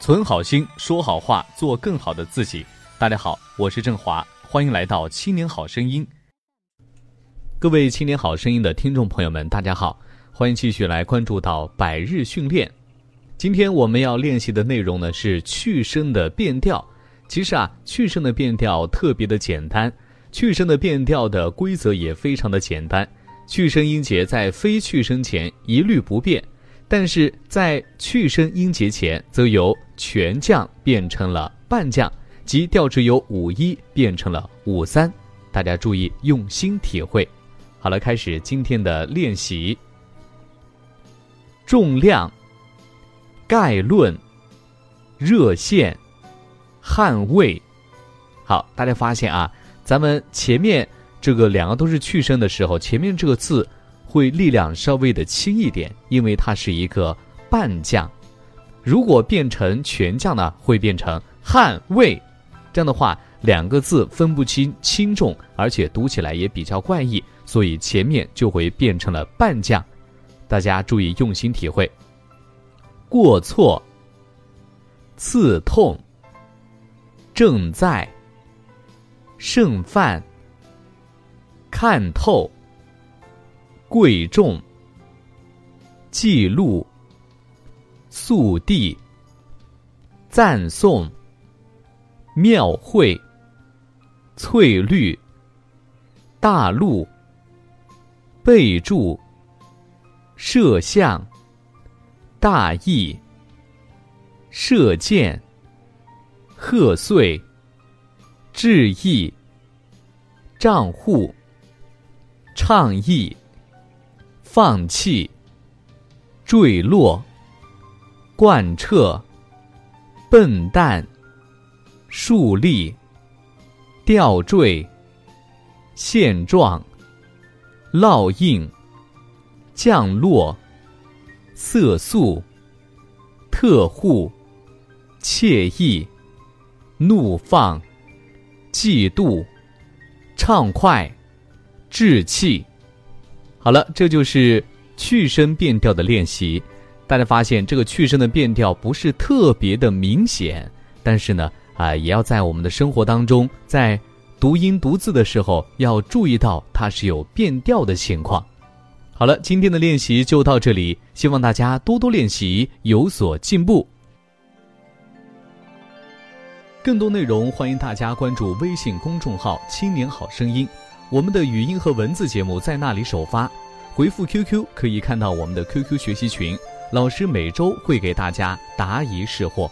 存好心，说好话，做更好的自己。大家好，我是郑华，欢迎来到《青年好声音》。各位《青年好声音》的听众朋友们，大家好，欢迎继续来关注到百日训练。今天我们要练习的内容呢是去声的变调。其实啊，去声的变调特别的简单，去声的变调的规则也非常的简单。去声音节在非去声前一律不变。但是在去声音节前，则由全降变成了半降，即调值由五一变成了五三，大家注意用心体会。好了，开始今天的练习。重量、概论、热线、捍卫。好，大家发现啊，咱们前面这个两个都是去声的时候，前面这个字。会力量稍微的轻一点，因为它是一个半降。如果变成全降呢，会变成捍卫。这样的话，两个字分不清轻重，而且读起来也比较怪异，所以前面就会变成了半降。大家注意用心体会。过错、刺痛、正在、剩饭、看透。贵重、记录、速递、赞颂、庙会、翠绿、大陆、备注、摄像、大意、射箭、贺岁、致意、账户、倡议。放弃、坠落、贯彻、笨蛋、树立、吊坠、现状、烙印、降落、色素、特护、惬意、怒放、嫉妒、畅快、志气。好了，这就是去声变调的练习。大家发现这个去声的变调不是特别的明显，但是呢，啊，也要在我们的生活当中，在读音读字的时候要注意到它是有变调的情况。好了，今天的练习就到这里，希望大家多多练习，有所进步。更多内容欢迎大家关注微信公众号“青年好声音”。我们的语音和文字节目在那里首发，回复 QQ 可以看到我们的 QQ 学习群，老师每周会给大家答疑释惑。